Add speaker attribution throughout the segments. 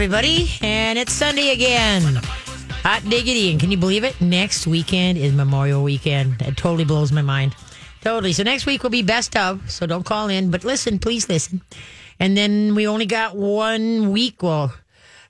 Speaker 1: everybody. And it's Sunday again. Hot diggity. And can you believe it? Next weekend is Memorial Weekend. It totally blows my mind. Totally. So next week will be best of. So don't call in. But listen, please listen. And then we only got one week. Well,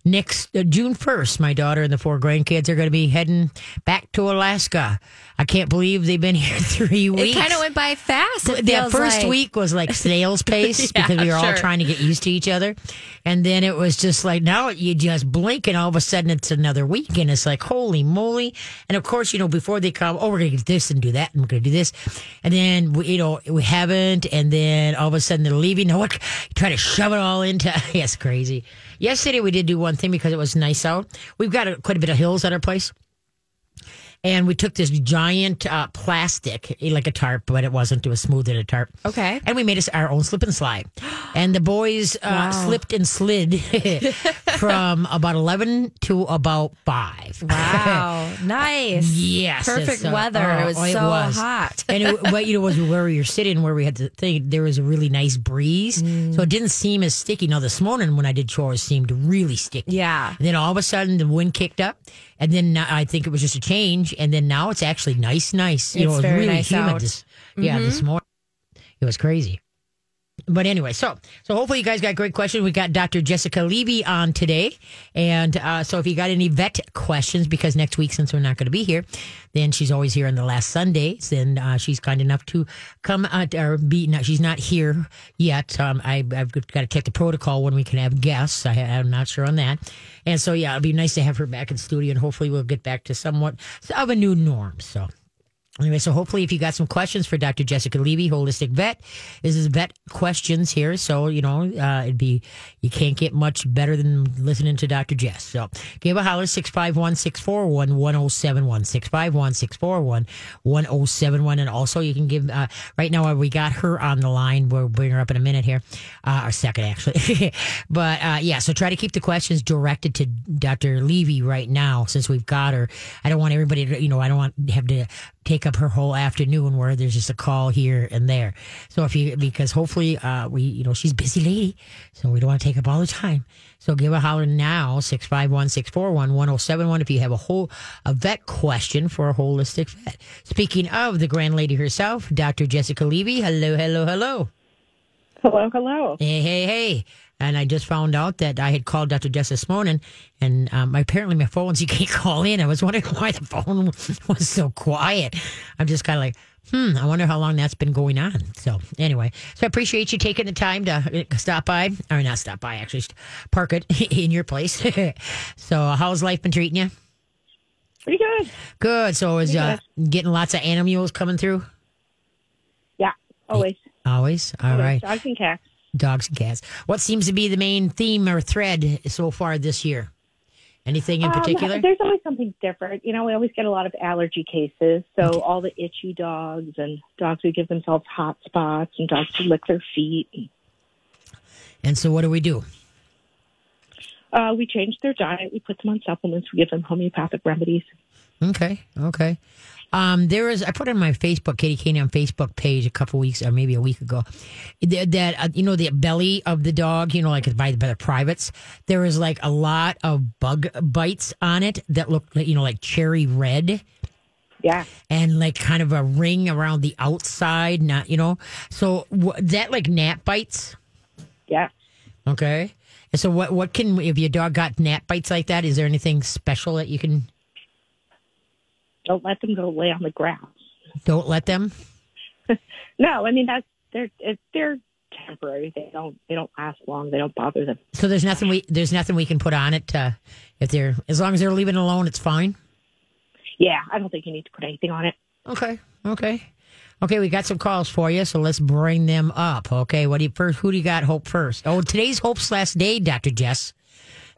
Speaker 1: next uh, June 1st, my daughter and the four grandkids are going to be heading back to Alaska. I can't believe they've been here three weeks.
Speaker 2: It kind of went by fast. Feels
Speaker 1: first
Speaker 2: like.
Speaker 1: week was like snail's pace
Speaker 2: Yeah,
Speaker 1: because we were all trying to get used to each other. And then it was just like now you just blink and all of a sudden it's another week and it's like holy moly. And of course, you know, before they come, oh, we're going to get this and do that and we're going to do this. And then, we, you know, we haven't. And then all of a sudden they're leaving. Now what? Try to shove it all into, yes, crazy. Yesterday we did do one thing because it was nice out. We've got a, quite a bit of hills at our place and we took this giant uh, plastic, like a tarp, but it wasn't. It was smoother than a tarp.
Speaker 2: Okay.
Speaker 1: And we made us our own slip and slide. And the boys uh,
Speaker 2: Wow.
Speaker 1: slipped and slid from about 11 to about 5.
Speaker 2: Wow, nice.
Speaker 1: Yes.
Speaker 2: Perfect
Speaker 1: uh,
Speaker 2: weather.
Speaker 1: oh,
Speaker 2: it was so
Speaker 1: was.
Speaker 2: hot.
Speaker 1: and it, but you know, was where we were sitting, where we had the thing. There was a really nice breeze,
Speaker 2: Mm.
Speaker 1: so it didn't seem as sticky. Now this morning when I did chores, seemed really sticky.
Speaker 2: Yeah.
Speaker 1: And then all of a sudden the wind kicked up, and then now- I think it was just a change, and then now it's actually nice, nice. You
Speaker 2: It's
Speaker 1: know, it was
Speaker 2: very
Speaker 1: really
Speaker 2: nice
Speaker 1: humid.
Speaker 2: out. Mm-hmm.
Speaker 1: Yeah, this morning it was crazy. But anyway, so so hopefully you guys got great questions. We got Dr. Jessica Levy on today, and uh, so if you got any vet questions, because next week since we're not going to be here, then she's always here on the last Sundays. Then uh, she's kind enough to come uh, or be. No, she's not here yet. Um, I, I've got to check the protocol when we can have guests. I, I'm not sure on that, and so yeah, it'll be nice to have her back in studio, and hopefully we'll get back to somewhat of a new norm. So. Anyway, so hopefully, if you got some questions for Dr. Jessica Levy, holistic vet, this is vet questions here. So you know, uh, it'd be you can't get much better than listening to Dr. Jess. So give a holler 651-641-1071, 651-641-1071, and also you can give uh, right now we got her on the line. We'll bring her up in a minute here, uh, or second actually. but uh, yeah, so try to keep the questions directed to Dr. Levy right now since we've got her. I don't want everybody to, you know, I don't want have to take up her whole afternoon where there's just a call here and there. So if you, because hopefully, uh, we, you know, she's a busy lady, so we don't want to take up all the time. So give a holler now, 651 641 1071 if you have a whole, a vet question for a holistic vet. Speaking of the grand lady herself, Dr. Jessica Levy. Hello, hello, hello.
Speaker 3: Hello, hello.
Speaker 1: Hey, hey, hey. And I just found out that I had called Dr. Jess this morning, and um, apparently my phone's you can't call in. I was wondering why the phone was so quiet. I'm just kind of like, hmm, I wonder how long that's been going on. So, anyway, so I appreciate you taking the time to uh, stop by, or not stop by, actually, park it in your place. so, how's life been treating you?
Speaker 3: Pretty good.
Speaker 1: Good. So, is uh, getting lots of animals coming through?
Speaker 3: Yeah, always.
Speaker 1: Always? All
Speaker 3: Always.
Speaker 1: right.
Speaker 3: Dogs and cats.
Speaker 1: Dogs and cats. What seems to be the main theme or thread so far this year? Anything in
Speaker 3: Um,
Speaker 1: particular?
Speaker 3: there's always something different. You know, we always get a lot of allergy cases. So all the itchy dogs and dogs who give themselves hot spots and dogs who lick their feet.
Speaker 1: And so, what do we do?
Speaker 3: Uh, we change their diet. We put them on supplements. We give them homeopathic remedies.
Speaker 1: Okay, okay. Um, there is I put on my Facebook, Katie K9 on Facebook page a couple weeks or maybe a week ago that, that uh, you know the belly of the dog, you know, like by, by the privates. There is like a lot of bug bites on it that look, like, you know, like cherry red.
Speaker 3: Yeah.
Speaker 1: and like kind of a ring around the outside, not you know. So that like gnat bites.
Speaker 3: Yeah.
Speaker 1: Okay. And so what what can if your dog got gnat bites like that? Is there anything special that you can
Speaker 3: Don't let them go lay on the grass.
Speaker 1: don't let them?
Speaker 3: No, I mean that's they're they're temporary. They don't they don't last long. They don't bother them.
Speaker 1: So there's nothing we there's nothing we can put on it to, if they're as long as they're leaving it alone, it's fine.
Speaker 3: Yeah, I don't think you need to put anything on it.
Speaker 1: Okay. Okay. Okay, we got some calls for you, so let's bring them up. Okay, what do you first? Who do you got? Hope first. Oh, today's Hope's last day, Doctor Jess.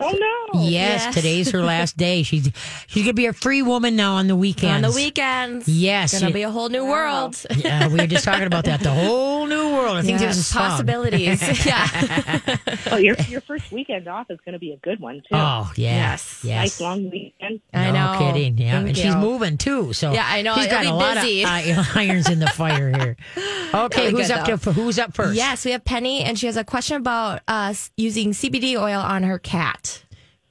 Speaker 3: Oh no!
Speaker 1: Yes,
Speaker 2: yes.
Speaker 1: today's her last day. She's she's gonna be a free woman now on the weekends.
Speaker 2: On the weekends.
Speaker 1: Yes.
Speaker 2: Gonna be a whole new world.
Speaker 1: Yeah, we were just talking about that. The whole new world. I think
Speaker 2: Yeah,
Speaker 1: there's
Speaker 2: possibilities. yeah.
Speaker 3: Oh, your your first weekend off is going to be a good one too.
Speaker 1: Oh yeah.
Speaker 2: Yes.
Speaker 1: Yes.
Speaker 3: Nice long weekend.
Speaker 2: I
Speaker 1: no
Speaker 2: know.
Speaker 1: kidding. Yeah,
Speaker 2: Thank
Speaker 1: and she's moving too. So
Speaker 2: Yeah, I know.
Speaker 1: She's got
Speaker 2: It'll
Speaker 1: a lot
Speaker 2: busy.
Speaker 1: of uh, irons in the fire here. Okay,
Speaker 2: Really
Speaker 1: who's
Speaker 2: good,
Speaker 1: up
Speaker 2: though.
Speaker 1: to who's up first?
Speaker 2: Yes, we have Penny, and she has a question about uh, using CBD oil on her cat.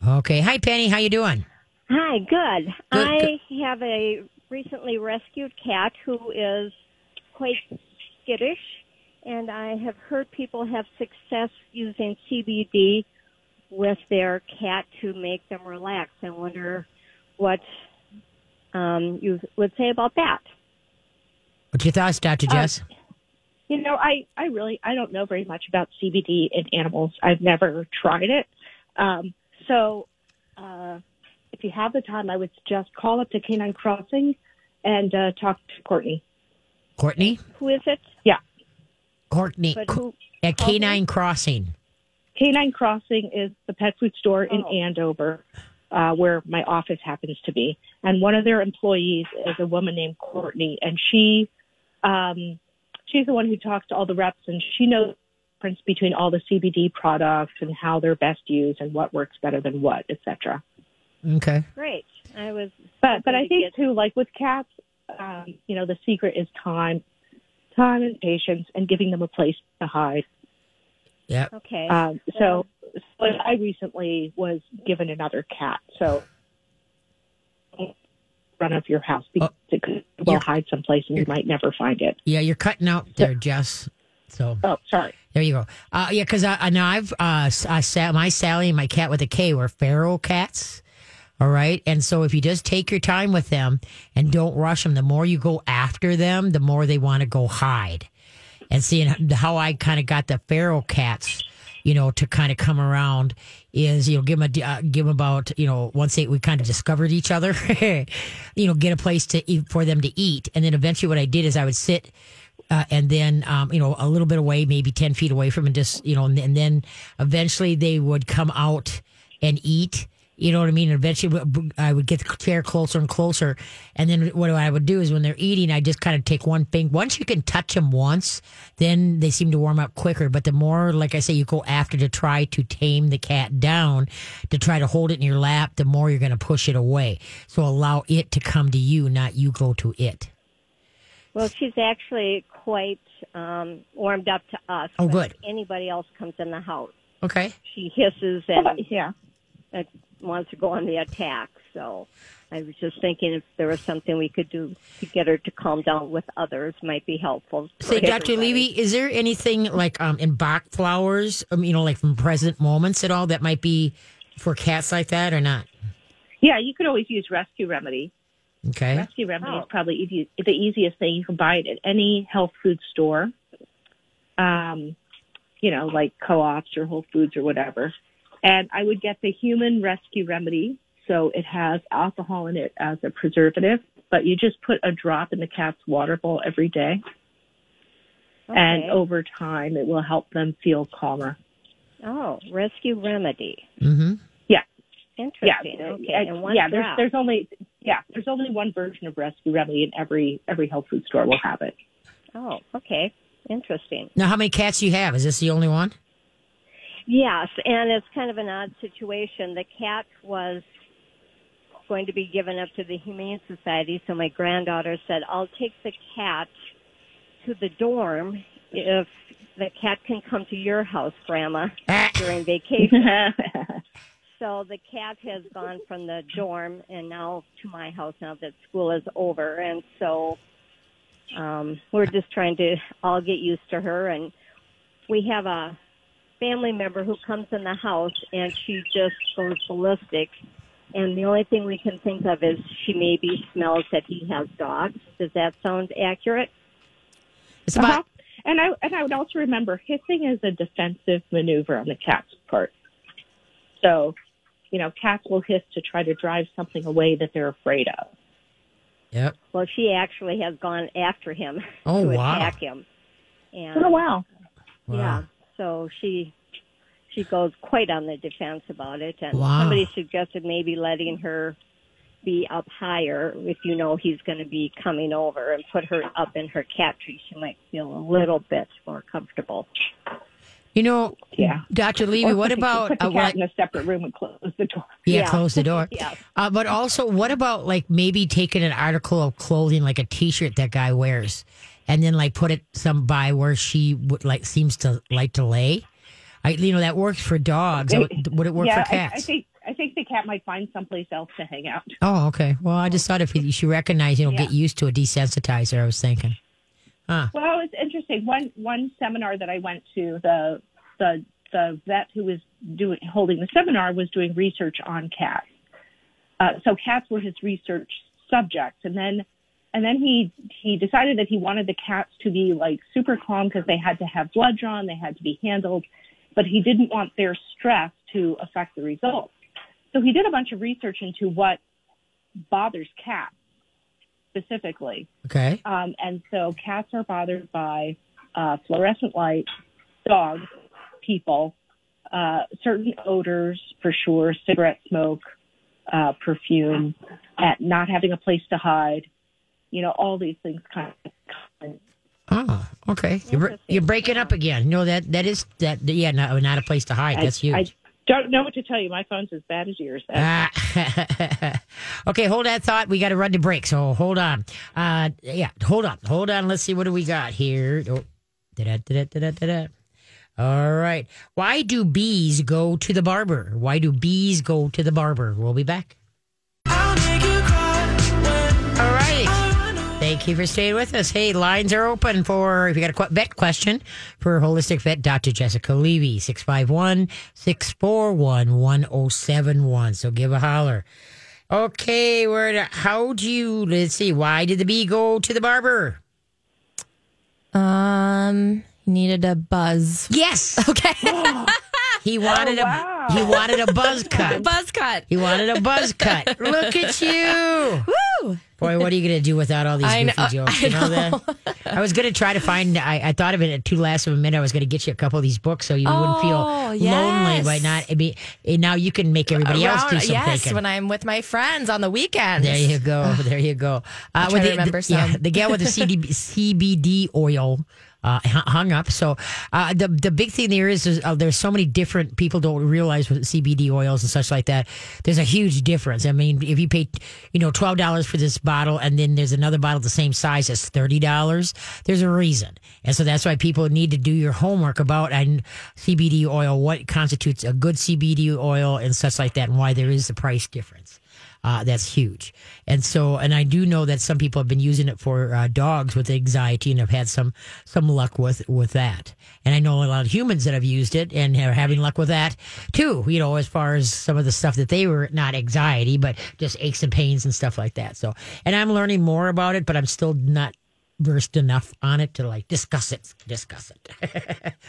Speaker 1: Okay. Hi, Penny. How you doing?
Speaker 4: Hi, good.
Speaker 1: Good,
Speaker 4: I have a recently rescued cat who is quite skittish, and I have heard people have success using CBD with their cat to make them relax. I wonder what um, you would say about that.
Speaker 1: What's your thoughts, Doctor Jess?
Speaker 3: You know, I, I really I don't know very much about CBD in animals. I've never tried it. Um, so uh, if you have the time, I would suggest call up to Canine Crossing and uh, talk to Courtney.
Speaker 1: Courtney.
Speaker 4: Who is it? Yeah.
Speaker 1: Courtney
Speaker 4: But who?
Speaker 1: at Canine Crossing.
Speaker 3: Canine Crossing is the pet food store in
Speaker 4: Oh.
Speaker 3: Andover, uh, where my office happens to be. And one of their employees is a woman named Courtney, and she, um, she's the one who talks to all the reps, and she knows difference between all the CBD products and how they're best used and what works better than what, etc.
Speaker 1: Okay.
Speaker 4: Great. I was.
Speaker 3: But but I think
Speaker 4: get-
Speaker 3: too, like with cats, um, you know, the secret is time, time and patience, and giving them a place to hide.
Speaker 1: Yeah.
Speaker 4: Okay.
Speaker 3: Um, so, so I recently was given another cat, so front of your house because it could well
Speaker 1: you're-
Speaker 3: hide someplace and you might never find it.
Speaker 1: Yeah, you're cutting out there, Jess. So
Speaker 3: Oh, sorry.
Speaker 1: There you go. Uh, yeah, because I, I know I've uh, I sa- my Sally and my cat with a K were feral cats. All right, and so if you just take your time with them and don't rush them, the more you go after them, the more they want to go hide. And seeing how I kind of got the feral cats, you know, to kind of come around is you know give them a uh, give them about you know once they we kind of discovered each other, you know, get a place to eat for them to eat, and then eventually what I did is I would sit uh, and then um, you know a little bit away, maybe ten feet away from, and just you know, and, and then eventually they would come out and eat. You know what I mean? And eventually, I would get the chair closer and closer, and then what I would do is when they're eating, I just kind of take one thing. Once you can touch them once, then they seem to warm up quicker. But the more, like I say, you go after to try to tame the cat down, to try to hold it in your lap, the more you're going to push it away. So allow it to come to you, not you go to it.
Speaker 4: Well, she's actually quite um, warmed up to us.
Speaker 1: Oh,
Speaker 4: when
Speaker 1: good.
Speaker 4: Anybody else comes in the house,
Speaker 1: Okay.
Speaker 4: she hisses and
Speaker 3: Yeah.
Speaker 4: uh, wants to go on the attack. So I was just thinking if there was something we could do to get her to calm down with others might be helpful. for
Speaker 1: Say, Dr. Levy, is there anything like um, in Bach flowers, um, you know, like from present moments at all that might be for cats like that or not?
Speaker 3: Yeah, you could always use Rescue Remedy.
Speaker 1: Okay.
Speaker 3: Rescue Remedy is
Speaker 4: Oh.
Speaker 3: probably easy, the easiest thing. You can buy it at any health food store, um, you know, like co-ops or Whole Foods or whatever. And I would get the Human Rescue Remedy. So it has alcohol in it as a preservative, but you just put a drop in the cat's water bowl every day. And over time, it will help them feel calmer.
Speaker 4: oh, rescue remedy.
Speaker 1: Mm-hmm.
Speaker 3: Yeah.
Speaker 4: Interesting.
Speaker 3: Yeah,
Speaker 4: okay. And one
Speaker 3: yeah. There's there's only yeah there's only one version of Rescue Remedy, and every every health food store will have it.
Speaker 4: Oh, okay. Interesting.
Speaker 1: Now, how many cats do you have? Is this the only one?
Speaker 4: Yes, and it's kind of an odd situation. The cat was going to be given up to the Humane Society, so my granddaughter said, I'll take the cat to the dorm if the cat can come to your house, Grandma,
Speaker 1: Ah.
Speaker 4: during vacation. so the cat has gone from the dorm and now to my house now that school is over. And so um, we're just trying to all get used to her. And we have a family member who comes in the house and she just goes ballistic. And the only thing we can think of is she maybe smells that he has dogs. Does that sound accurate?
Speaker 1: It's about
Speaker 3: Uh-huh. And I and I would also remember hissing is a defensive maneuver on the cat's part. So, you know, cats will hiss to try to drive something away that they're afraid of.
Speaker 1: Yep.
Speaker 4: Well, she actually has gone after him
Speaker 1: Oh,
Speaker 4: to
Speaker 1: wow.
Speaker 4: attack him. And
Speaker 3: Oh wow!
Speaker 1: Wow.
Speaker 4: Yeah. So she she goes quite on the defense about it, and
Speaker 1: Wow.
Speaker 4: somebody suggested maybe letting her be up higher if you know he's going to be coming over, and put her up in her cat tree. She might feel a little bit more comfortable.
Speaker 1: You know,
Speaker 3: Yeah.
Speaker 1: Dr. Levy,
Speaker 3: Or
Speaker 1: what about
Speaker 3: put the
Speaker 1: uh,
Speaker 3: cat in a separate room and close the door?
Speaker 1: yeah,
Speaker 4: Yeah.
Speaker 1: close the door.
Speaker 4: Yeah.
Speaker 1: Uh, but also, what about like maybe taking an article of clothing, like a T-shirt that guy wears, and then like put it some by where she would like seems to like to lay? I, you know, that works for dogs. Would would it work
Speaker 3: yeah,
Speaker 1: for
Speaker 3: I, I
Speaker 1: cats?
Speaker 3: think I think the cat might find someplace else to hang out.
Speaker 1: Oh, okay. Well, I just thought if you should recognize, you know, get used to a desensitizer. I was thinking.
Speaker 3: Well, it's interesting. One one seminar that I went to, the the the vet who was doing holding the seminar was doing research on cats. Uh, so cats were his research subjects, and then and then he he decided that he wanted the cats to be like super calm because they had to have blood drawn, they had to be handled, but he didn't want their stress to affect the results. So he did a bunch of research into what bothers cats specifically.
Speaker 1: Okay.
Speaker 3: Um, and so cats are bothered by uh, fluorescent light, dogs, people, uh, certain odors for sure, cigarette smoke, uh, perfume, at not having a place to hide. You know, all these things kind of.
Speaker 1: Ah, okay. You're, you're breaking up again. No, that that is that. Yeah, not, not a place to hide. That's huge.
Speaker 3: Don't know what to tell you. My phone's as bad as yours.
Speaker 1: Ah. okay, hold that thought. We got to run to break, so hold on. Uh, yeah, hold on, hold on. Let's see what do we got here. Oh. All right. Why do bees go to the barber? Why do bees go to the barber? We'll be back. Thank you for staying with us. Hey, lines are open for if you got a que- vet question for holistic vet Dr. Jessica Levy, 651 641 1071. So give a holler. Okay, where, how do you, let's see, why did the bee go to the barber?
Speaker 2: Um, needed a buzz.
Speaker 1: Yes.
Speaker 2: Okay.
Speaker 1: He wanted
Speaker 3: wow.
Speaker 1: a, he wanted a buzz cut.
Speaker 2: buzz cut.
Speaker 1: He wanted a buzz cut. Look at you.
Speaker 2: Woo!
Speaker 1: Boy, what are you going to do without all these
Speaker 2: I
Speaker 1: goofy
Speaker 2: know-
Speaker 1: jokes?
Speaker 2: I
Speaker 1: You know? I was going to try to find, I, I thought of it at two last of a minute. I was going to get you a couple of these books so you wouldn't feel
Speaker 2: Oh,
Speaker 1: lonely
Speaker 2: yes.
Speaker 1: by not. Mean, and now you can make everybody else do
Speaker 2: Around-
Speaker 1: some
Speaker 2: yes,
Speaker 1: thinking.
Speaker 2: when I'm with my friends on the weekends.
Speaker 1: There you go. There you go. Uh, with the,
Speaker 2: remember
Speaker 1: the, yeah, the gal with the CDB, CBD oil uh, hung up. So uh, the the big thing there is, is uh, there's so many different people don't realize with CBD oils and such like that. There's a huge difference. I mean, if you pay, you know, twelve dollars for this bottle, and then there's another bottle the same size as thirty dollars, there's a reason, and so that's why people need to do your homework about and CBD oil, what constitutes a good CBD oil, and such like that, and why there is the price difference. Uh, that's huge. And so, and I do know that some people have been using it for uh, dogs with anxiety and have had some some luck with with that. And I know a lot of humans that have used it and are having luck with that too. You know, as far as some of the stuff that they were not anxiety, but just aches and pains and stuff like that. So, and I'm learning more about it, but I'm still not versed enough on it to like discuss it. Discuss it.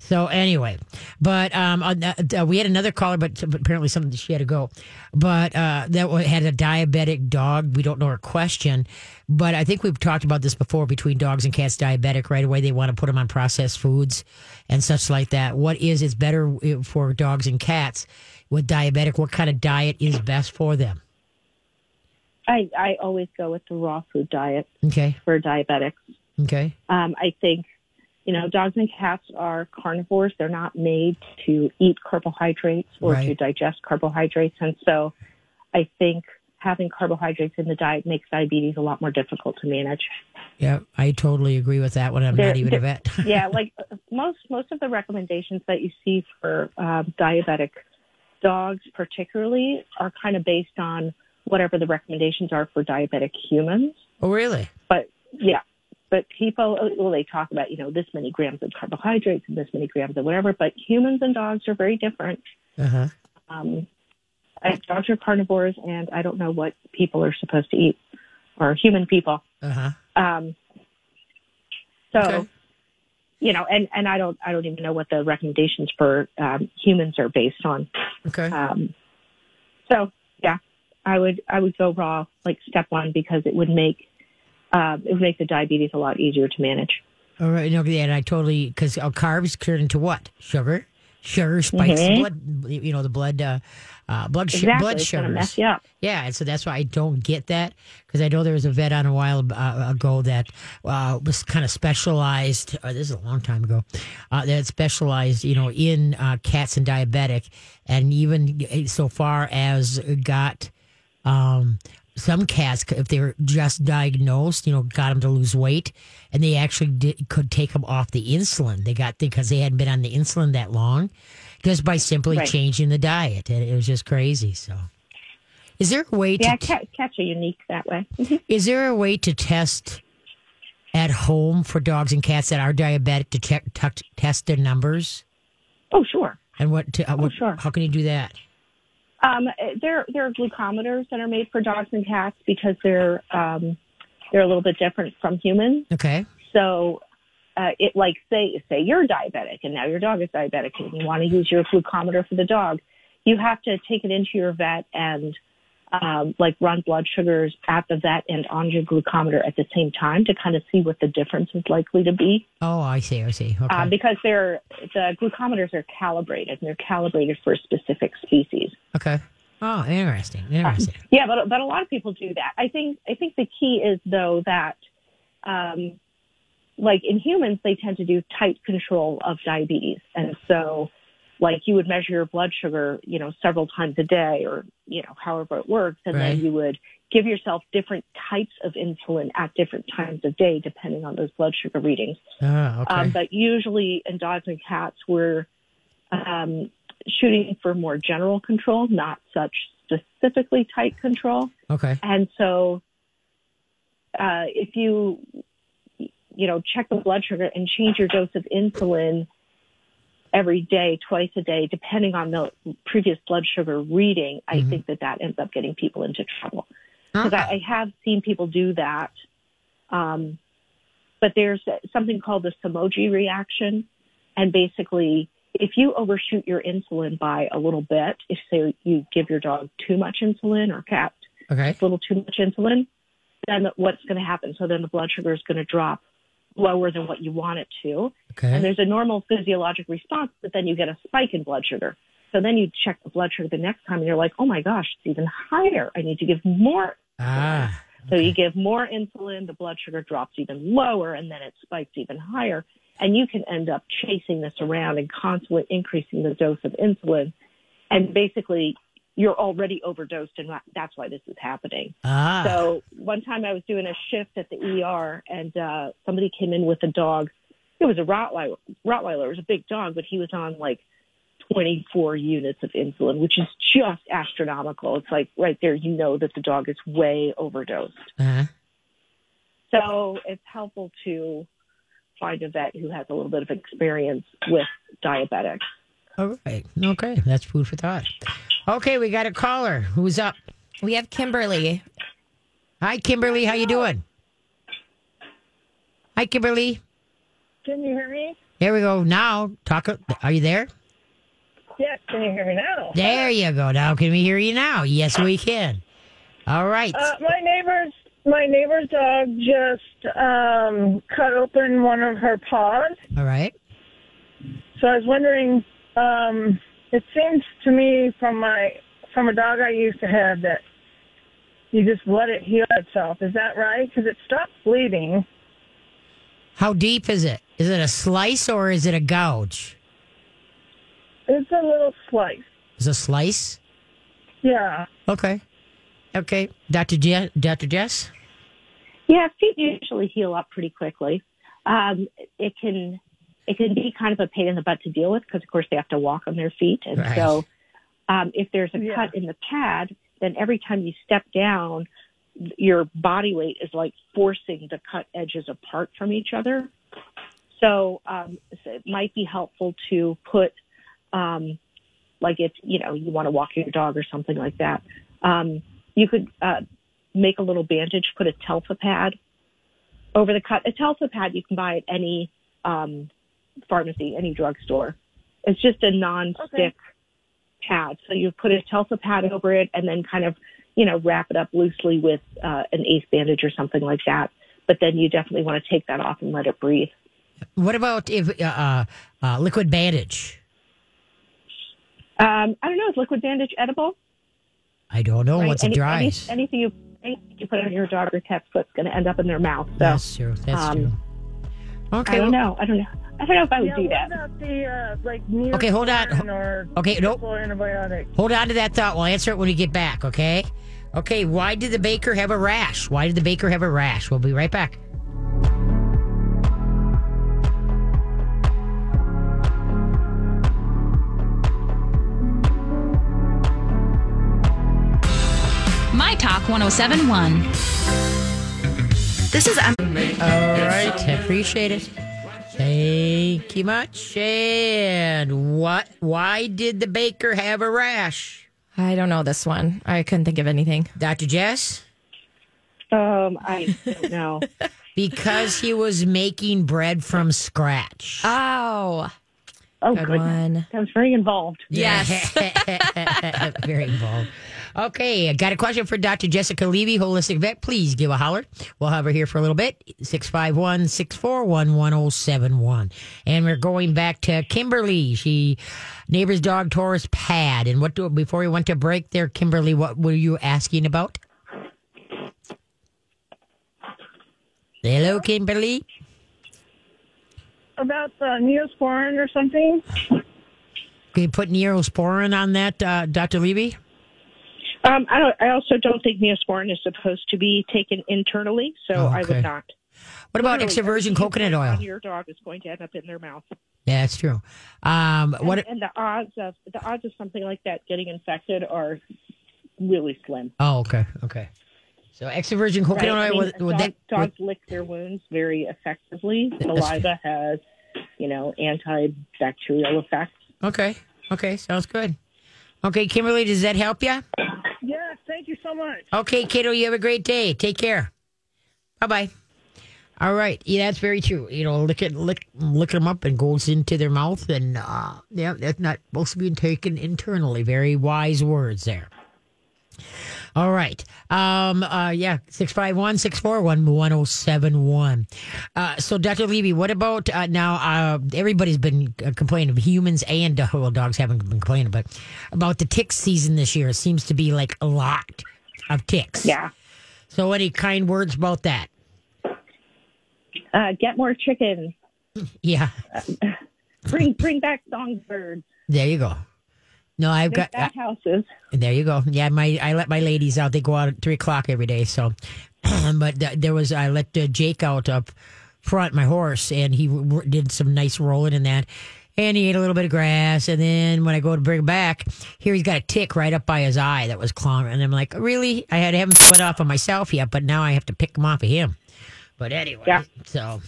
Speaker 1: So anyway, but um, uh, uh, we had another caller, but but apparently something she had to go. But uh, that had a diabetic dog. We don't know her question, but I think we've talked about this before. Between dogs and cats, diabetic right away, they want to put them on processed foods and such like that. What is it's better uh, for dogs and cats with diabetic? What kind of diet is best for them?
Speaker 3: I I always go with the raw food diet
Speaker 1: Okay,
Speaker 3: for diabetics.
Speaker 1: okay,
Speaker 3: Um, I think, you know, dogs and cats are carnivores. They're not made to eat carbohydrates or to digest carbohydrates. And so I think having carbohydrates in the diet makes diabetes a lot more difficult to manage.
Speaker 1: yeah, I totally agree with that one. I'm
Speaker 3: There-
Speaker 1: not even a vet.
Speaker 3: yeah, like most most of the recommendations that you see for um, diabetic dogs, particularly, are kind of based on whatever the recommendations are for diabetic humans.
Speaker 1: oh, really?
Speaker 3: But yeah, but people, well, they talk about, you know, this many grams of carbohydrates and this many grams of whatever, but humans and dogs are very different.
Speaker 1: Uh huh.
Speaker 3: Um, dogs are carnivores, and I don't know what people are supposed to eat, or human people.
Speaker 1: Uh huh.
Speaker 3: Um, so,
Speaker 1: Okay.
Speaker 3: you know, and, and I don't, I don't even know what the recommendations for um, humans are based on.
Speaker 1: Okay.
Speaker 3: Um, so I would I would go raw like step one because it would make uh, it would make the diabetes a lot easier to manage.
Speaker 1: All right, no, and I totally because carbs turn into what? Sugar, sugar spikes
Speaker 3: Mhm.
Speaker 1: blood. You know the blood, uh, uh, blood, sh-
Speaker 3: Exactly,
Speaker 1: blood
Speaker 3: it's
Speaker 1: sugars.
Speaker 3: mess you up.
Speaker 1: Yeah, and so that's why I don't get that because I know there was a vet on a while uh, ago that uh, was kind of specialized. Uh, this is a long time ago. Uh, that specialized, you know, in uh, cats and diabetic, and even so far as got um, some cats, if they were just diagnosed, you know, got them to lose weight, and they actually did, could take them off the insulin. They got because they hadn't been on the insulin that long, just by simply
Speaker 3: Right.
Speaker 1: changing the diet. And it was just crazy. So, is there a way
Speaker 3: Yeah,
Speaker 1: to
Speaker 3: cat, cats are unique that way.
Speaker 1: is there a way to test at home for dogs and cats that are diabetic to check tuck, test their numbers?
Speaker 3: oh, sure.
Speaker 1: And what? To, uh, what
Speaker 3: sure.
Speaker 1: How can you do that?
Speaker 3: Um, there, there are glucometers that are made for dogs and cats because they're um, they're a little bit different from humans.
Speaker 1: Okay.
Speaker 3: So, uh, it like say say you're diabetic and now your dog is diabetic and you want to use your glucometer for the dog, you have to take it into your vet and um, like run blood sugars at the vet and on your glucometer at the same time to kind of see what the difference is likely to be.
Speaker 1: Oh, I see. I see. Okay.
Speaker 3: Uh, because they're the glucometers are calibrated and they're calibrated for a specific species.
Speaker 1: okay. Oh, interesting. Interesting.
Speaker 3: Yeah, but but a lot of people do that. I think I think the key is though that, um, like in humans, they tend to do tight control of diabetes, and so like you would measure your blood sugar, you know, several times a day, or you know, however it works, and
Speaker 1: Right.
Speaker 3: then you would give yourself different types of insulin at different times of day, depending on those blood sugar readings.
Speaker 1: Oh, okay.
Speaker 3: Um, but usually in dogs and cats, we're um, shooting for more general control, not such specifically tight control.
Speaker 1: okay.
Speaker 3: And so, uh, if you, you know, check the blood sugar and change your dose of insulin every day, twice a day, depending on the previous blood sugar reading, I think that that ends up getting people into trouble because
Speaker 1: Ah.
Speaker 3: I, I have seen people do that. Um, but there's something called the Somogyi reaction, and basically, if you overshoot your insulin by a little bit, if say you give your dog too much insulin or cat
Speaker 1: okay.
Speaker 3: a little too much insulin, then what's going to happen? So then the blood sugar is going to drop lower than what you want it to. And there's a normal physiologic response, but then you get a spike in blood sugar. So then you check the blood sugar the next time and you're like, oh my gosh, it's even higher. I need to give more.
Speaker 1: Ah.
Speaker 3: So you give more insulin, the blood sugar drops even lower, and then it spikes even higher. And you can end up chasing this around and constantly increasing the dose of insulin. And basically, you're already overdosed, and that's why this is happening.
Speaker 1: Ah.
Speaker 3: So one time I was doing a shift at the ER and uh, somebody came in with a dog. It was a Rottweiler. Rottweiler. It was a big dog, but he was on like 24 units of insulin, which is just astronomical. It's like right there, you know that the dog is way overdosed.
Speaker 1: uh-huh.
Speaker 3: So it's helpful to find a vet who has a little bit of experience with diabetics.
Speaker 1: All right. Okay. That's food for thought. Okay, we got a caller. Who's up?
Speaker 2: We have Kimberly.
Speaker 1: Hi, Kimberly. How you doing? Hi, Kimberly.
Speaker 5: Can you hear me?
Speaker 1: Here we go. Now, talk. Are you there?
Speaker 5: Yes, can you hear me now?
Speaker 1: There you go. Now, can we hear you now? Yes, we can. All right.
Speaker 5: Uh, my neighbor's my neighbor's dog just um, cut open one of her paws.
Speaker 1: All right.
Speaker 5: So I was wondering. Um, it seems to me from my from a dog I used to have that you just let it heal itself. Is that right? Because it stopped bleeding.
Speaker 1: How deep is it? Is it a slice or is it a gouge?
Speaker 5: It's a little slice.
Speaker 1: It's a slice.
Speaker 5: Yeah.
Speaker 1: Okay. Okay. Dr. Je- Dr. Jess?
Speaker 3: Yeah, feet usually heal up pretty quickly. Um, it can it can be kind of a pain in the butt to deal with because, of course, they have to walk on their feet, and
Speaker 1: Right.
Speaker 3: so um, if there's a
Speaker 5: Yeah.
Speaker 3: cut in the pad, then every time you step down, your body weight is like forcing the cut edges apart from each other. So um, so it might be helpful to put, um, like if you know you want to walk your dog or something like that, um, you could uh, make a little bandage, put a Telfa pad over the cut. A Telfa pad you can buy at any um, pharmacy, any drugstore. It's just a non-stick
Speaker 5: Okay.
Speaker 3: pad. So you put a Telfa pad over it and then kind of, you know, wrap it up loosely with uh, an ace bandage or something like that. But then you definitely want to take that off and let it breathe.
Speaker 1: What about if uh, uh, uh, liquid bandage?
Speaker 3: Um, I don't know. Is liquid bandage edible?
Speaker 1: I don't know.
Speaker 3: Right?
Speaker 1: Once it
Speaker 3: Any-
Speaker 1: dries.
Speaker 3: Any, anything you anything you put on your dog or cat's foot's going to end up in their mouth. So
Speaker 1: That's true. That's
Speaker 3: um,
Speaker 1: true. Okay.
Speaker 3: I don't
Speaker 1: well-
Speaker 3: know. I don't know. I don't know if I would
Speaker 5: yeah.
Speaker 3: do
Speaker 5: What
Speaker 3: that.
Speaker 5: about the uh, like
Speaker 1: Okay, hold on. Okay, nope.
Speaker 5: antibiotic.
Speaker 1: Hold on to that thought. We'll answer it when we get back, okay? Okay, why did the baker have a rash? Why did the baker have a rash? We'll be right back.
Speaker 6: My Talk 1071.
Speaker 2: This is Em-
Speaker 1: All right, I appreciate it. Thank you much. And what? Why did the baker have a rash?
Speaker 2: I don't know this one. I couldn't think of anything.
Speaker 1: Dr. Jess?
Speaker 3: Um, I don't know.
Speaker 1: Because he was making bread from scratch.
Speaker 2: Oh,
Speaker 3: Oh,
Speaker 2: good
Speaker 3: goodness.
Speaker 2: one.
Speaker 3: Sounds very involved.
Speaker 2: Yes.
Speaker 1: Very involved. Okay, I got a question for Dr. Jessica Levy, holistic vet. Please give a holler. We'll have her here for a little bit. 651 641 1071. And we're going back to Kimberly. She, neighbor's dog tore his pad. And what do, before we went to break there, Kimberly, what were you asking about? Hello, Kimberly.
Speaker 5: About the neosporin or something.
Speaker 1: Can you put Neosporin on that, uh, Dr. Levy?
Speaker 3: Um, I don't. I also don't think Neosporin is supposed to be taken internally, so
Speaker 1: Oh,
Speaker 3: I would not.
Speaker 1: What about
Speaker 3: Literally,
Speaker 1: extra virgin coconut oil?
Speaker 3: on Your dog is going to end up in their mouth.
Speaker 1: Yeah, that's true. Um, what?
Speaker 3: and, and the odds of the odds of something like that getting infected are really slim.
Speaker 1: Oh, okay, okay. So extra virgin coconut
Speaker 3: Right? I
Speaker 1: oil.
Speaker 3: mean,
Speaker 1: would, would
Speaker 3: dog-
Speaker 1: that,
Speaker 3: dogs
Speaker 1: would-
Speaker 3: lick their wounds very effectively. Saliva has, you know, antibacterial effects.
Speaker 1: okay, okay, sounds good. Okay, Kimberly, does that help you?
Speaker 5: Yes, thank you so much.
Speaker 1: Okay, kiddo, you have a great day. Take care. Bye bye. All right, yeah, that's very true. You know, lick it, lick, lick them up, and goes into their mouth, and uh, yeah, that's not supposed to be taken internally. Very wise words there. All right. Um, uh, yeah, 651 641 1071. Uh, so, Dr. Levy, what about uh, now? Uh, everybody's been uh, complaining, of humans and uh, well, dogs haven't been complaining, but about the tick season this year. It seems to be like a lot of ticks.
Speaker 3: Yeah.
Speaker 1: So, any kind words about that?
Speaker 3: Uh, get more chickens.
Speaker 1: Yeah,
Speaker 3: Bring bring back songbirds.
Speaker 1: there you go. No, I've got.
Speaker 3: back houses.
Speaker 1: There you go. Yeah, my I let my ladies out. They go out at three o'clock every day. So, but th- there was I let uh, Jake out up front, my horse, and he w- did some nice rolling in that, and he ate a little bit of grass. And then when I go to bring him back, here he's got a tick right up by his eye that was clawing, and I'm like, really? I had haven't put off of myself yet, but now I have to pick him off of him. But anyway,
Speaker 3: Yeah.
Speaker 1: so.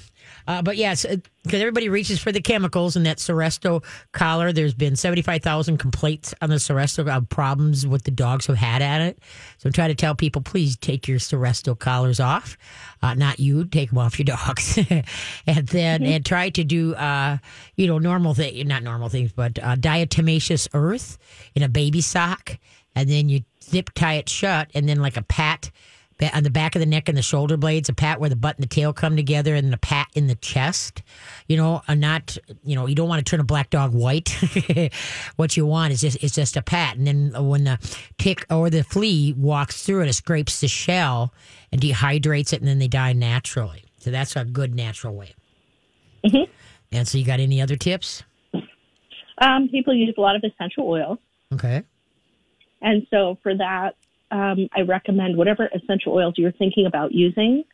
Speaker 1: Uh, but yes, because everybody reaches for the chemicals in that Seresto collar. There's been 75,000 complaints on the Seresto of problems with the dogs who've had at it. So I'm trying to tell people, please take your Seresto collars off. Uh, not you, take them off your dogs. and then, and try to do, uh, you know, normal things, not normal things, but uh, diatomaceous earth in a baby sock. And then you zip tie it shut and then like a pat on the back of the neck and the shoulder blades, a pat where the butt and the tail come together, and a pat in the chest. You know, a not you know you don't want to turn a black dog white. what you want is just it's just a pat, and then when the tick or the flea walks through it, it scrapes the shell and dehydrates it, and then they die naturally. So that's a good natural way. And so you got any other tips?
Speaker 3: Um, people use a lot of essential oils.
Speaker 1: Okay.
Speaker 3: And so for that, um, I recommend whatever essential oils you're thinking about using.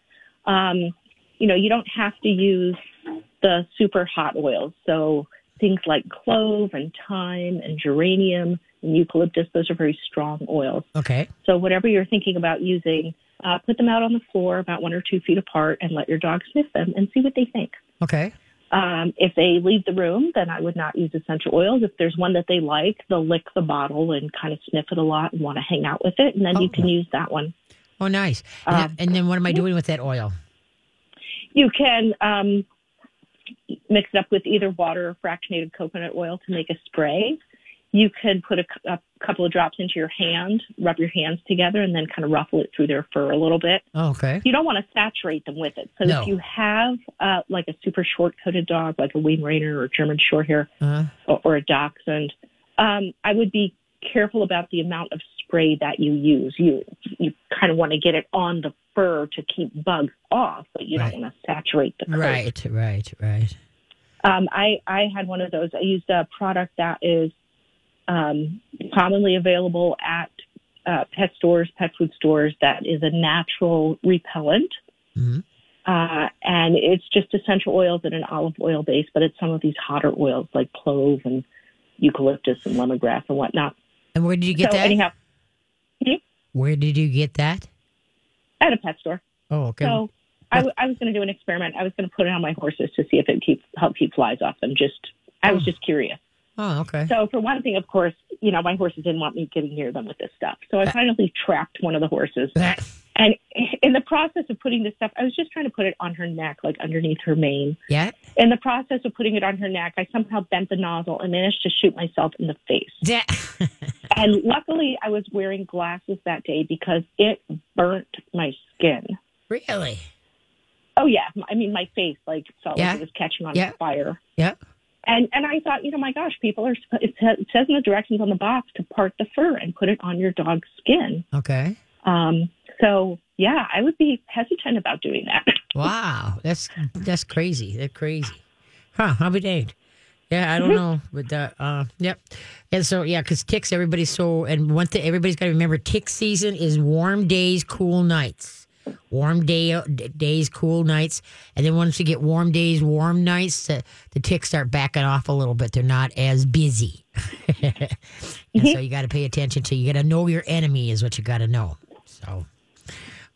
Speaker 3: Um, you know, you don't have to use the super hot oils. So things like clove and thyme and geranium and eucalyptus, those are very strong oils.
Speaker 1: Okay.
Speaker 3: So whatever you're thinking about using, uh, put them out on the floor about one or two feet apart and let your dog sniff them and see what they think.
Speaker 1: Okay.
Speaker 3: Um, if they leave the room, then I would not use essential oils. If there's one that they like, they'll lick the bottle and kind of sniff it a lot and want to hang out with it, and then you can use that one.
Speaker 1: Oh, nice. And,
Speaker 3: Um,
Speaker 1: and then what am I doing with that oil?
Speaker 3: You can um, mix it up with either water or fractionated coconut oil to make a spray. You could put a, a couple of drops into your hand, rub your hands together, and then kind of ruffle it through their fur a little bit.
Speaker 1: Oh, okay.
Speaker 3: You don't want to saturate them with it. So
Speaker 1: No.
Speaker 3: if you have uh, like a super short coated dog, like a Weimaraner or German Shorthair,
Speaker 1: Uh,
Speaker 3: or, or a dachshund, um, I would be careful about the amount of spray that you use. You you kind of want to get it on the fur to keep bugs off, but you
Speaker 1: Right.
Speaker 3: don't want to saturate the coat.
Speaker 1: right, right, right.
Speaker 3: Um, I I had one of those. I used a product that is um, commonly available at uh, pet stores, pet food stores, that is a natural repellent.
Speaker 1: Mhm.
Speaker 3: Uh, and it's just essential oils and an olive oil base, but it's some of these hotter oils like clove and eucalyptus and lemongrass and whatnot.
Speaker 1: And where did you get
Speaker 3: so
Speaker 1: that?
Speaker 3: anyhow,
Speaker 1: Where did you get that?
Speaker 3: at a pet store.
Speaker 1: Oh, okay.
Speaker 3: So I, w- I was going to do an experiment. I was going to put it on my horses to see if it keep help keep flies off them. Just I was just curious.
Speaker 1: Oh, okay.
Speaker 3: So for one thing, of course, you know my horses didn't want me getting near them with this stuff. So I finally trapped one of the horses, and in the process of putting this stuff, I was just trying to put it on her neck, like underneath her mane.
Speaker 1: yeah.
Speaker 3: In the process of putting it on her neck, I somehow bent the nozzle and managed to shoot myself in the face.
Speaker 1: Yeah.
Speaker 3: And luckily, I was wearing glasses that day because it burnt my skin.
Speaker 1: really?
Speaker 3: Oh yeah, I mean my face like felt
Speaker 1: Yeah.
Speaker 3: like it was catching on
Speaker 1: Yeah.
Speaker 3: fire.
Speaker 1: Yeah.
Speaker 3: And and I thought, you know, my gosh, people are. It says, in the directions on the box to part the fur and put it on your dog's skin.
Speaker 1: Okay.
Speaker 3: Um, so yeah, I would be hesitant about doing that.
Speaker 1: Wow, that's that's crazy. That's crazy. Huh? I'll be danged. Yeah, I don't know, but uh, uh, yep. And so yeah, because ticks, everybody's so and one thing everybody's got to remember: tick season is warm days, cool nights. Warm day days, cool nights, and then once you get warm days, warm nights, the, the ticks start backing off a little bit. They're not as busy, and so you got to pay attention to. You got to know your enemy is what you got to know. So,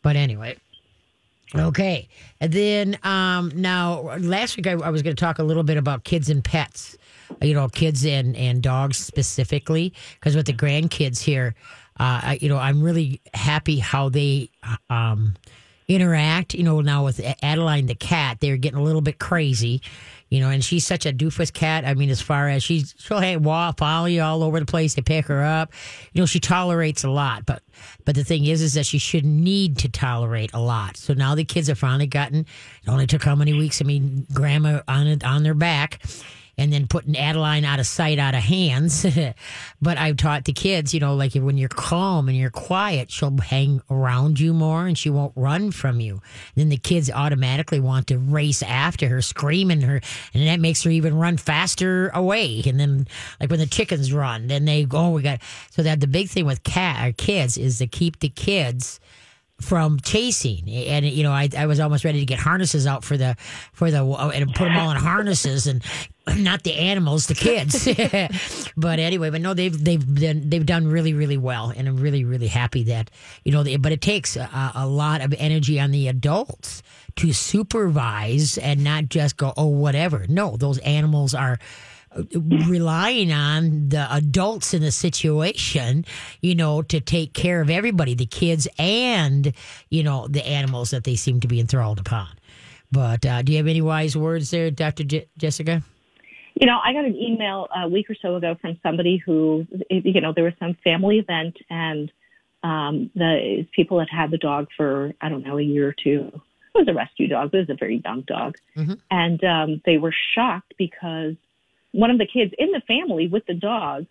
Speaker 1: but anyway, Okay. And then um, now, last week I, I was going to talk a little bit about kids and pets, you know, kids and, and dogs specifically, because with the grandkids here, uh, I, you know, I'm really happy how they um, interact. You know, now with Adeline the cat, they're getting a little bit crazy. You know, and she's such a doofus cat. I mean, as far as she's she'll wall follow you all over the place. They pick her up. You know, she tolerates a lot. But but the thing is, is that she should need to tolerate a lot. So now the kids have finally gotten. It only took how many weeks? I mean, grandma on on their back. And then putting Adeline out of sight, out of hands. but I've taught the kids, you know, like when you're calm and you're quiet, she'll hang around you more and she won't run from you. then the kids automatically want to race after her, screaming her, and that makes her even run faster away. And then, like when the chickens run, then they go, oh, we got. So that the big thing with cat or uh, kids is to keep the kids from chasing. And you know I, I was almost ready to get harnesses out for the for the uh, and put them all in harnesses and not the animals the kids. But anyway but no they've they've been they've done really really well. And i'm really really happy that you know they, but it takes a, a lot of energy on the adults to supervise and not just go oh whatever. No those animals are relying on the adults in the situation, you know, to take care of everybody, the kids and, you know, the animals that they seem to be enthralled upon. But uh, do you have any wise words there, Dr. Je- Jessica?
Speaker 3: You know, I got an email a week or so ago from somebody who, you know, there was some family event and um, the people had had the dog for, I don't know, a year or two. It was a rescue dog, but it was a very young dog.
Speaker 1: Mhm.
Speaker 3: And um, they were shocked because one of the kids in the family with the dog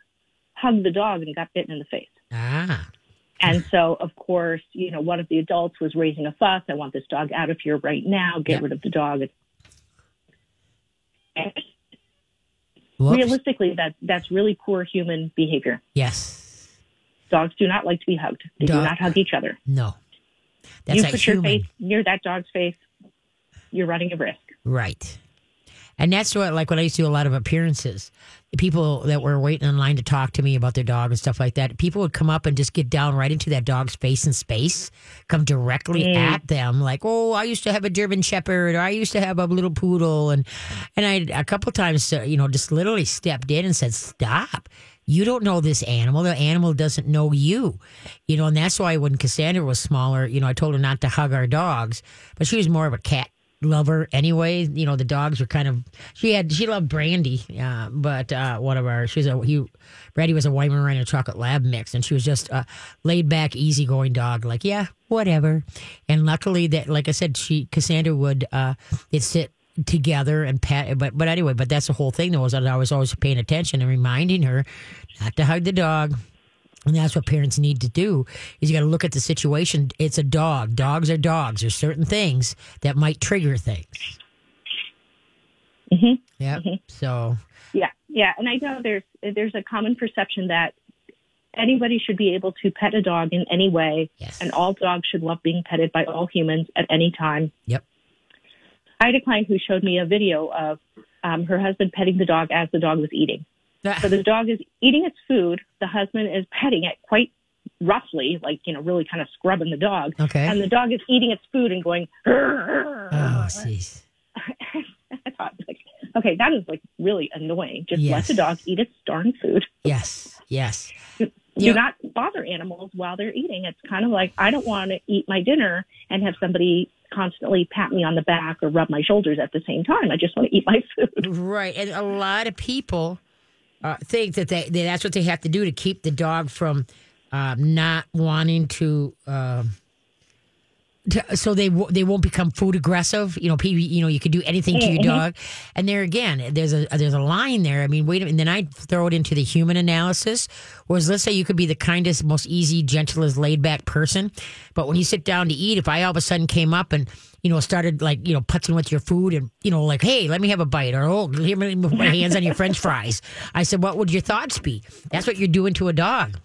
Speaker 3: hugged the dog and got bitten in the face.
Speaker 1: Ah,
Speaker 3: And so, of course, you know, one of the adults was raising a fuss. I want this dog out of here right now. Get
Speaker 1: Yeah.
Speaker 3: rid of the dog. Realistically, that that's really poor human behavior.
Speaker 1: Yes.
Speaker 3: Dogs do not like to be hugged. They
Speaker 1: Dog-
Speaker 3: do not hug each other.
Speaker 1: No. That's
Speaker 3: you put
Speaker 1: human.
Speaker 3: your face near that dog's face, you're running a risk.
Speaker 1: Right. And that's what, like, when I used to do a lot of appearances, the people that were waiting in line to talk to me about their dog and stuff like that, people would come up and just get down right into that dog's face and space, come directly at them, like, "Oh, I used to have a German Shepherd, or I used to have a little poodle," and and I a couple times, uh, you know, just literally stepped in and said, "Stop." You don't know this animal. The animal doesn't know you. You know, and that's why when Cassandra was smaller, you know, I told her not to hug our dogs, but she was more of a cat lover anyway. You know, the dogs were kind of she had she loved Brandy, uh, but uh, one of our she's a he Brandy was a Weimaraner chocolate lab mix, and she was just a laid back, easygoing dog. Like yeah, whatever. And luckily that, like I said, she Cassandra would uh, they'd sit together and pat. But but anyway, but that's the whole thing. Though was that I was always paying attention and reminding her not to hug the dog. And that's what parents need to do is you got to look at the situation. It's a dog. Dogs are dogs. There's certain things that might trigger things.
Speaker 3: Mhm.
Speaker 1: Yeah. So
Speaker 3: Yeah, yeah, and I know there's there's a common perception that anybody should be able to pet a dog in any way,
Speaker 1: Yes.
Speaker 3: and all dogs should love being petted by all humans at any time.
Speaker 1: Yep.
Speaker 3: I had a client who showed me a video of um, her husband petting the dog as the dog was eating. So the dog is eating its food. The husband is petting it quite roughly, like, you know, really kind of scrubbing the dog.
Speaker 1: Okay.
Speaker 3: And the dog is eating its food and going,
Speaker 1: Oh, jeez.
Speaker 3: I thought, like, okay, that is like really annoying. Just let the dog eat its darn food.
Speaker 1: Yes. Yes.
Speaker 3: Do
Speaker 1: Yeah.
Speaker 3: not bother animals while they're eating. It's kind of like I don't want to eat my dinner and have somebody constantly pat me on the back or rub my shoulders at the same time. I just want to eat my food.
Speaker 1: Right, and a lot of people uh, think that they, they that's what they have to do to keep the dog from um, not wanting to. Um, to, so they w- they won't become food aggressive. You know, people. You know, you could do anything to your mm-hmm. dog, and there again, there's a there's a line there. I mean, wait a minute. And then I throw it into the human analysis. Whereas, let's say you could be the kindest, most easy, gentlest, laid back person, but when you sit down to eat, if I all of a sudden came up and you know started like you know putzing with your food and you know like hey let me have a bite or oh let me put my hands on your French fries, I said what would your thoughts be? That's what you're doing to a dog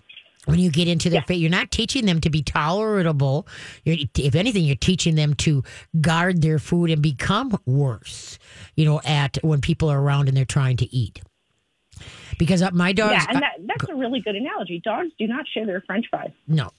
Speaker 1: when you get into their face, you're not teaching them to be tolerable. You're, if anything, you're teaching them to guard their food and become worse. You know, at when people are around and they're trying to eat. Because uh, my dogs,
Speaker 3: yeah, and that, that's a really good analogy. Dogs do not share their French fries.
Speaker 1: no,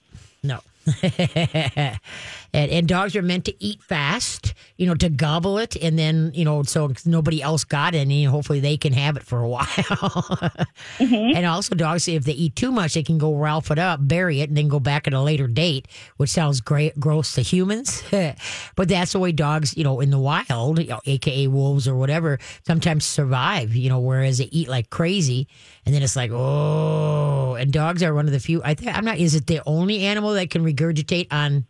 Speaker 1: no. and, and dogs are meant to eat fast, you know, to gobble it, and then you know, so nobody else got any. Hopefully, they can have it for a while. Mm-hmm. And also, dogs, if they eat too much, they can go Ralph it up, bury it, and then go back at a later date, which sounds great, gross to humans. but that's the way dogs, you know, in the wild, you know, aka wolves or whatever, sometimes survive. You know, whereas they eat like crazy, and then it's like, oh. And dogs are one of the few. I think I'm not. Is it the only animal that can regurgitate on,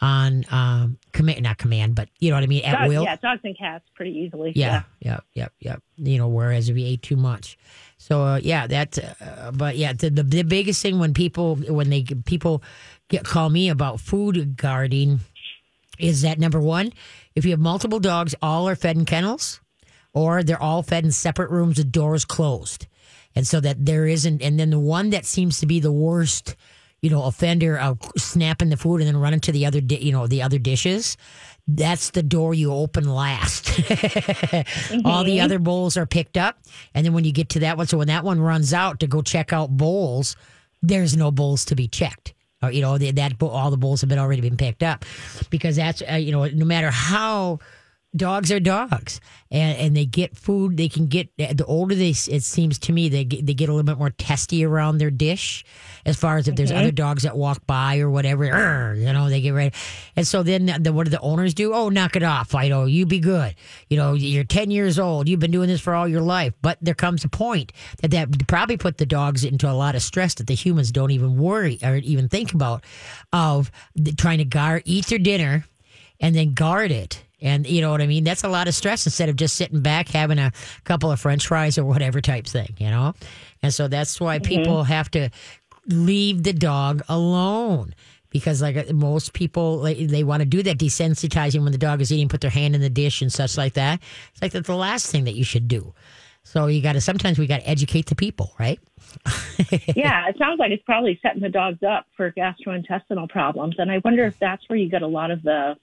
Speaker 1: on um command? Not command, but you know what I mean, at
Speaker 3: Dogs,
Speaker 1: will.
Speaker 3: yeah, dogs and cats pretty easily.
Speaker 1: Yeah, yeah, yeah, yeah. You know, whereas if we ate too much, so uh, yeah, that. Uh, but yeah, the, the the biggest thing when people when they people get call me about food guarding is that number one, if you have multiple dogs, all are fed in kennels, or they're all fed in separate rooms with doors closed, and so that there isn't. And then the one that seems to be the worst. You know, offender of uh, snapping the food and then running to the other, di- you know, the other dishes. That's the door you open last. All the mm-hmm. other bowls are picked up. And then when you get to that one, so when that one runs out to go check out bowls, there's no bowls to be checked. Or, you know, that all the bowls have been already been picked up because that's, uh, you know, no matter how dogs are dogs and, and they get food, they can get, the older they, it seems to me, they get, they get a little bit more testy around their dish as far as if there's other dogs that walk by or whatever, you know, they get ready. And so then the, what do the owners do? Oh, knock it off, Fido. You be good. You know, you're 10 years old. You've been doing this for all your life. But there comes a point that that probably put the dogs into a lot of stress that the humans don't even worry or even think about of the, trying to guard, eat their dinner and then guard it. And you know what I mean? That's a lot of stress instead of just sitting back having a couple of french fries or whatever type thing, you know? And so that's why people have to leave the dog alone. Because like uh, most people, they, they want to do that desensitizing when the dog is eating, put their hand in the dish and such like that. It's like that's the last thing that you should do. So you got to sometimes we got to educate the people, right?
Speaker 3: yeah, it sounds like it's probably setting the dogs up for gastrointestinal problems. And I wonder if that's where you get a lot of the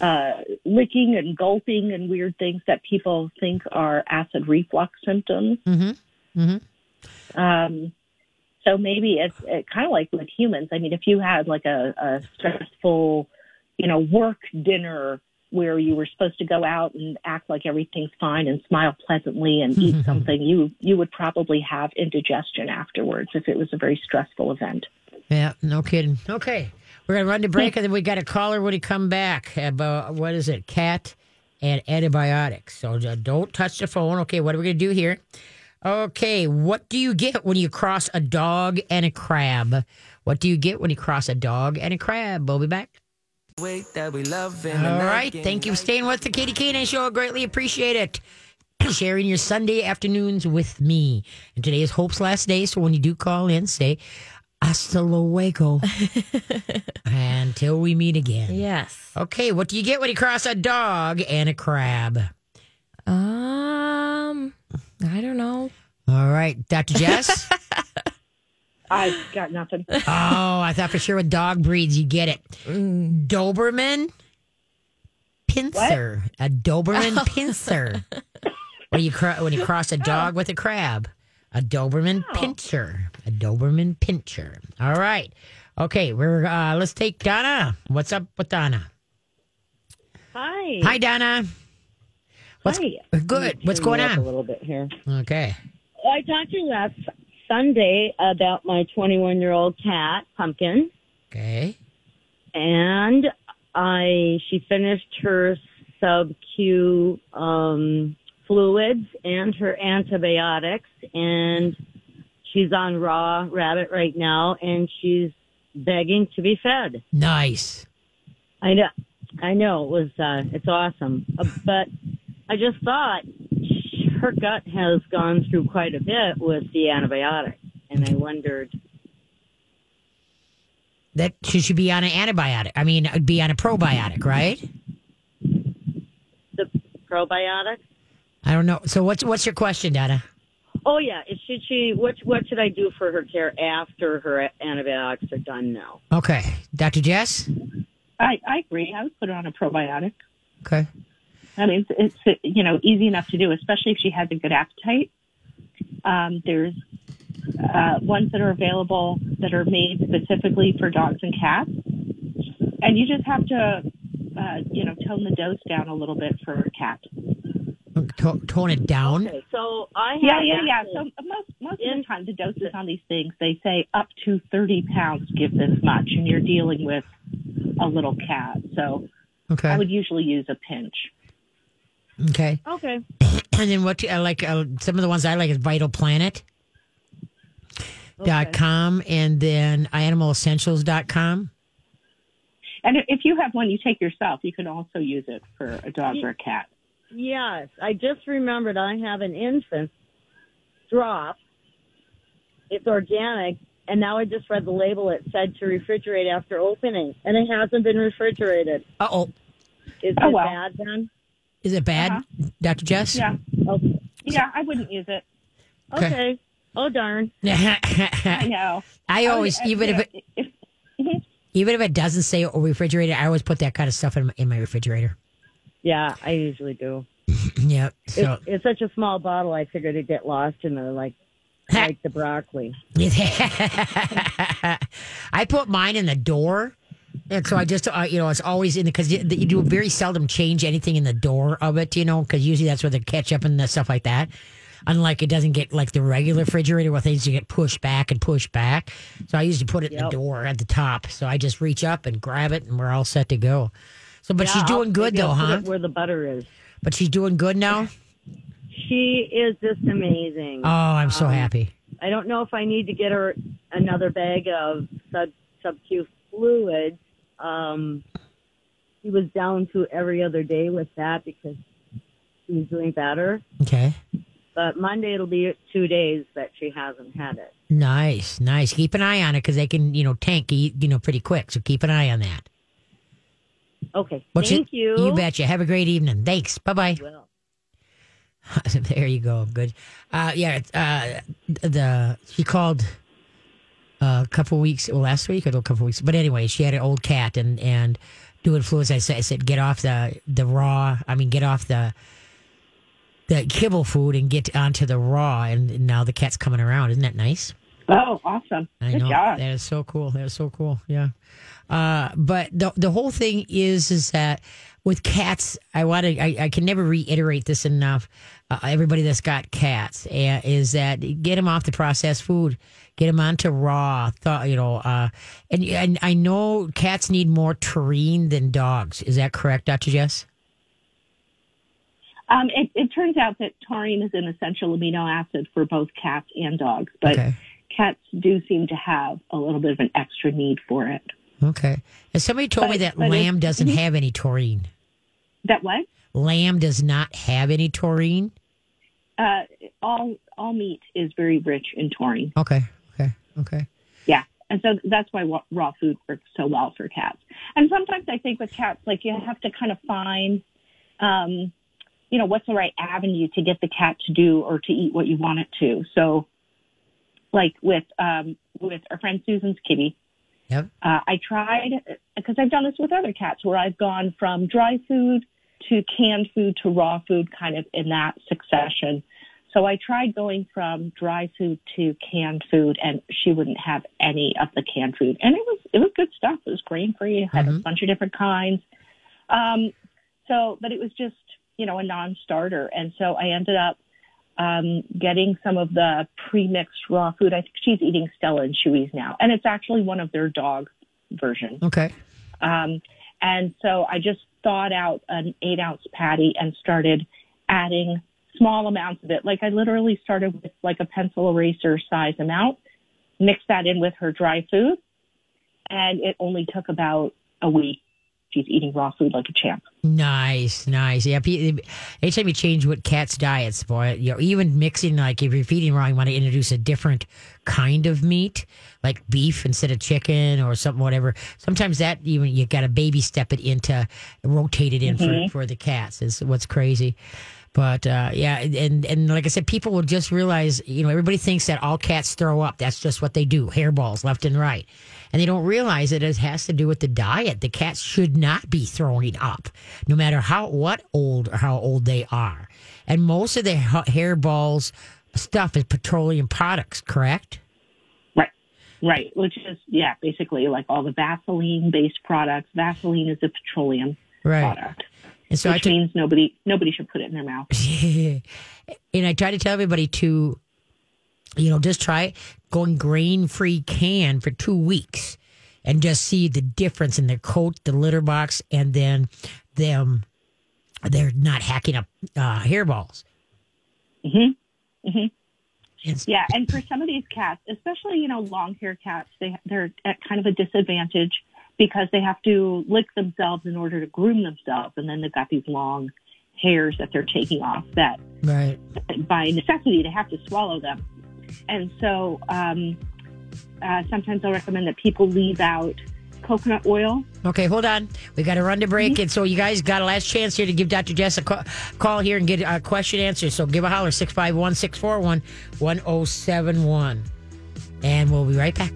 Speaker 3: uh, licking and gulping and weird things that people think are acid reflux symptoms.
Speaker 1: Mm-hmm. Mm-hmm.
Speaker 3: Um, so maybe it's it, kind of like with humans. I mean, if you had like a, a stressful, you know, work dinner where you were supposed to go out and act like everything's fine and smile pleasantly and eat something, you you would probably have indigestion afterwards if it was a very stressful event.
Speaker 1: Yeah, no kidding. Okay. We're going to run to break and then we got a caller when he come back about, what is it, cat and antibiotics. So uh, don't touch the phone. Okay, what are we going to do here? Okay, what do you get when you cross a dog and a crab? What do you get when you cross a dog and a crab? We'll be back.
Speaker 7: Wait that we love in
Speaker 1: All right. Thank you for staying with the Katie K9 Show. I greatly appreciate it. Sharing your Sunday afternoons with me. And today is Hope's last day. So when you do call in, say, hasta luego. Until we meet again.
Speaker 2: Yes.
Speaker 1: Okay. What do you get when you cross a dog and a crab?
Speaker 2: Um, I don't know.
Speaker 1: All right. Dr. Jess?
Speaker 3: I've got nothing.
Speaker 1: Oh, I thought for sure with dog breeds you get it. Doberman pincer, a Doberman pincer. when you cro- when you cross a dog with a crab, a Doberman pincher, a Doberman pincher. All right, okay, we're uh, let's take Donna. What's up with Donna?
Speaker 8: Hi.
Speaker 1: Hi, Donna. What's
Speaker 8: Hi.
Speaker 1: good? What's going on?
Speaker 8: A little bit here.
Speaker 1: Okay.
Speaker 8: Well, I talked to you last Sunday about my 21 year old cat, Pumpkin,
Speaker 1: Okay.
Speaker 8: and I she finished her sub Q um, fluids and her antibiotics, and she's on raw rabbit right now, and she's begging to be fed.
Speaker 1: Nice.
Speaker 8: I know, I know it was, uh, it's awesome, Uh, but I just thought her gut has gone through quite a bit with the antibiotics, and I wondered,
Speaker 1: That she should be on an antibiotic. I mean, be on a probiotic, right?
Speaker 8: the probiotics.
Speaker 1: I don't know. So what's what's your question, Donna?
Speaker 8: Oh yeah, is- should she? What what should I do for her care after her antibiotics are done now?
Speaker 1: Okay, Dr. Jess.
Speaker 3: I, I agree. I would put her on a probiotic.
Speaker 1: Okay.
Speaker 3: I mean, it's, it's you know easy enough to do, especially if she has a good appetite. Um, there's uh, ones that are available that are made specifically for dogs and cats, and you just have to uh, you know tone the dose down a little bit for a cat.
Speaker 1: To- tone it down.
Speaker 8: Okay, so I have
Speaker 3: Yeah, yeah, yeah. So most most of the time, the doses on these things they say up to thirty pounds give this much, and you're dealing with a little cat. So
Speaker 1: Okay.
Speaker 3: I would usually use a pinch.
Speaker 1: okay.
Speaker 8: okay.
Speaker 1: And then what? I like uh, some of the ones I like is Vital Planet. Dot com and then animalessentials.com. com.
Speaker 3: And if- if you have one you take yourself, you can also use it for a dog or a cat.
Speaker 8: Yes, I just remembered I have an infant drop. It's organic, and now I just read the label. It said to refrigerate after opening, and it hasn't been refrigerated.
Speaker 1: Uh oh.
Speaker 8: Is
Speaker 3: Oh,
Speaker 8: it
Speaker 3: well.
Speaker 8: bad then?
Speaker 1: Is it bad, Dr. Jess?
Speaker 3: Yeah,
Speaker 8: Okay.
Speaker 3: yeah, I wouldn't use it.
Speaker 1: Okay.
Speaker 8: okay. Oh darn.
Speaker 3: I know.
Speaker 1: I always,
Speaker 3: Oh, yeah,
Speaker 1: even
Speaker 3: you
Speaker 1: if it,
Speaker 3: if, mhm.
Speaker 1: even if it doesn't say refrigerator, I always put that kind of stuff in my, in my refrigerator.
Speaker 8: Yeah, I usually do.
Speaker 1: Yep. So
Speaker 8: It's, it's such a small bottle. I figured it'd get lost in there, like like the broccoli.
Speaker 1: I put mine in the door. And so I just, uh, you know, it's always in the, because you, you do very seldom change anything in the door of it, you know, because usually that's where the ketchup and the stuff like that. Unlike it doesn't get like the regular refrigerator where things get pushed back and pushed back. So I usually put it in the door at the top. So I just reach up and grab it and we're all set to go. So, but
Speaker 8: Yeah,
Speaker 1: she's
Speaker 8: I'll-
Speaker 1: doing good though, huh?
Speaker 8: Where the butter is.
Speaker 1: But she's doing good now.
Speaker 8: She is just amazing.
Speaker 1: Oh, I'm so
Speaker 8: Um,
Speaker 1: happy.
Speaker 8: I don't know if I need to get her another bag of sub sub Q fluids. Um, he was down to every other day with that because he was doing better.
Speaker 1: Okay.
Speaker 8: But Monday it'll be two days that she hasn't had it.
Speaker 1: Nice, nice. Keep an eye on it because they can, you know, tank, you know, pretty quick. So keep an eye on that.
Speaker 8: Okay,
Speaker 1: But
Speaker 8: thank you.
Speaker 1: You betcha. Have a great evening. Thanks. Bye bye. There you go. Good. Uh, yeah. Uh, the she called uh, a couple weeks, well, last week or a couple weeks. But anyway, she had an old cat and and doing fluids. I said, I said, get off the the raw. I mean, get off the the kibble food and get onto the raw. And now the cat's coming around. Isn't that nice?
Speaker 3: Oh, awesome!
Speaker 1: I
Speaker 3: Good
Speaker 1: know
Speaker 3: job.
Speaker 1: that is so cool. That is so cool. Yeah. Uh, but the the whole thing is is that with cats, I want to. I, I can never reiterate this enough. Uh, everybody that's got cats uh, is that get them off the processed food, get them onto raw. Th- you know, uh, and and I know cats need more taurine than dogs. Is that correct, Doctor Jess?
Speaker 3: Um, it, it turns out that taurine is an essential amino acid for both cats and dogs, but
Speaker 1: Okay.
Speaker 3: Cats do seem to have a little bit of an extra need for it.
Speaker 1: Okay. And somebody told me that
Speaker 3: but it-
Speaker 1: lamb doesn't
Speaker 3: Mhm.
Speaker 1: have any taurine.
Speaker 3: That what?
Speaker 1: Lamb does not have any taurine.
Speaker 3: Uh, all all meat is very rich in taurine.
Speaker 1: Okay. Okay. Okay.
Speaker 3: Yeah. And so that's why raw food works so well for cats. And sometimes I think with cats, like you have to kind of find, um, you know, what's the right avenue to get the cat to do or to eat what you want it to. So like with um, with our friend Susan's kitty.
Speaker 1: Yep.
Speaker 3: Uh, I tried because I've done this with other cats where I've gone from dry food to canned food to raw food, kind of in that succession. So I tried going from dry food to canned food, and she wouldn't have any of the canned food. And it was it was good stuff. It was grain free. Had a bunch of different kinds. Um, so, but it was just you know a non-starter, and so I ended up um, getting some of the pre-mixed raw food. I think she's eating Stella and Chewy's now, and it's actually one of their dog versions.
Speaker 1: Okay.
Speaker 3: Um, and so I just thawed out an eight ounce patty and started adding small amounts of it. Like I literally started with like a pencil eraser size amount, mixed that in with her dry food, and it only took about a week. She's eating raw food like a champ.
Speaker 1: Nice, nice. Yeah. Anytime you change what cats' diets, boy, you know, even mixing like if you're feeding wrong, you want to introduce a different kind of meat, like beef instead of chicken or something, whatever. Sometimes that even you got to baby step it into rotate it in
Speaker 3: Mhm.
Speaker 1: for, for the cats. Is what's crazy. But uh, yeah, and and like I said, people will just realize, you know, everybody thinks that all cats throw up. That's just what they do, hairballs left and right, and they don't realize that it has to do with the diet. The cats should not be throwing up, no matter how what old or how old they are. And most of the ha- hairballs stuff is petroleum products, correct?
Speaker 3: Right. Right. Which is, yeah, basically like all the Vaseline based products. Vaseline is a petroleum
Speaker 1: Right.
Speaker 3: product.
Speaker 1: And so
Speaker 3: which means nobody nobody should put it in their mouth.
Speaker 1: and I try to tell everybody to, you know, just try going grain free can for two weeks and just see the difference in their coat, the litter box, and then them, they're not hacking up uh, hairballs.
Speaker 3: hmm hmm Yeah, and for some of these cats, especially you know long hair cats, they they're at kind of a disadvantage because they have to lick themselves in order to groom themselves, and then they've got these long hairs that they're taking off that
Speaker 1: Right.
Speaker 3: by necessity they have to swallow them, and so um, uh, sometimes I'll recommend that people leave out coconut oil.
Speaker 1: Okay, hold on. We got to run to break. And so you guys got a last chance here to give Dr. Jess a ca- call here and get a question answered. So give a holler 651 641 1071. And we'll be right back.